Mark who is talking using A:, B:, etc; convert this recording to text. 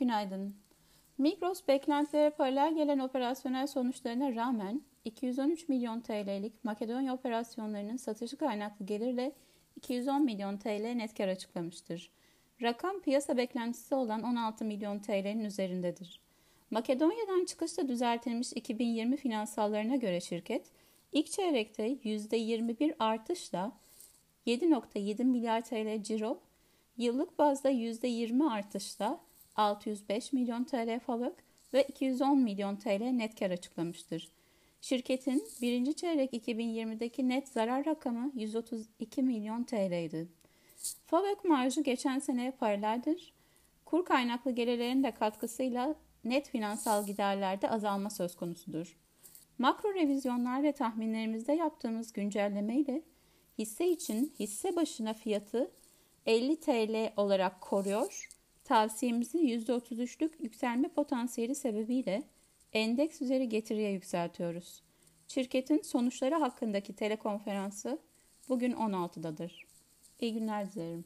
A: Günaydın. Migros beklentilere paralel gelen operasyonel sonuçlarına rağmen 213 milyon TL'lik Makedonya operasyonlarının satışı kaynaklı gelirle 210 milyon TL net kar açıklamıştır. Rakam piyasa beklentisi olan 16 milyon TL'nin üzerindedir. Makedonya'dan çıkışta düzeltilmiş 2020 finansallarına göre şirket, ilk çeyrekte %21 artışla 7.7 milyar TL ciro, yıllık bazda %20 artışla 605 milyon TL FAVÖK ve 210 milyon TL net kar açıklamıştır. Şirketin birinci çeyrek 2020'deki net zarar rakamı 132 milyon TL'ydi. FAVÖK marjı geçen seneye paraleldir. Kur kaynaklı gelirlerin de katkısıyla net finansal giderlerde azalma söz konusudur. Makro revizyonlar ve tahminlerimizde yaptığımız güncelleme ile hisse için hisse başına fiyatı 50 TL olarak koruyor Tavsiyemizi %33'lük yükselme potansiyeli sebebiyle endeks üzeri getiriye yükseltiyoruz. Şirketin sonuçları hakkındaki telekonferansı bugün 16'dadır. İyi günler dilerim.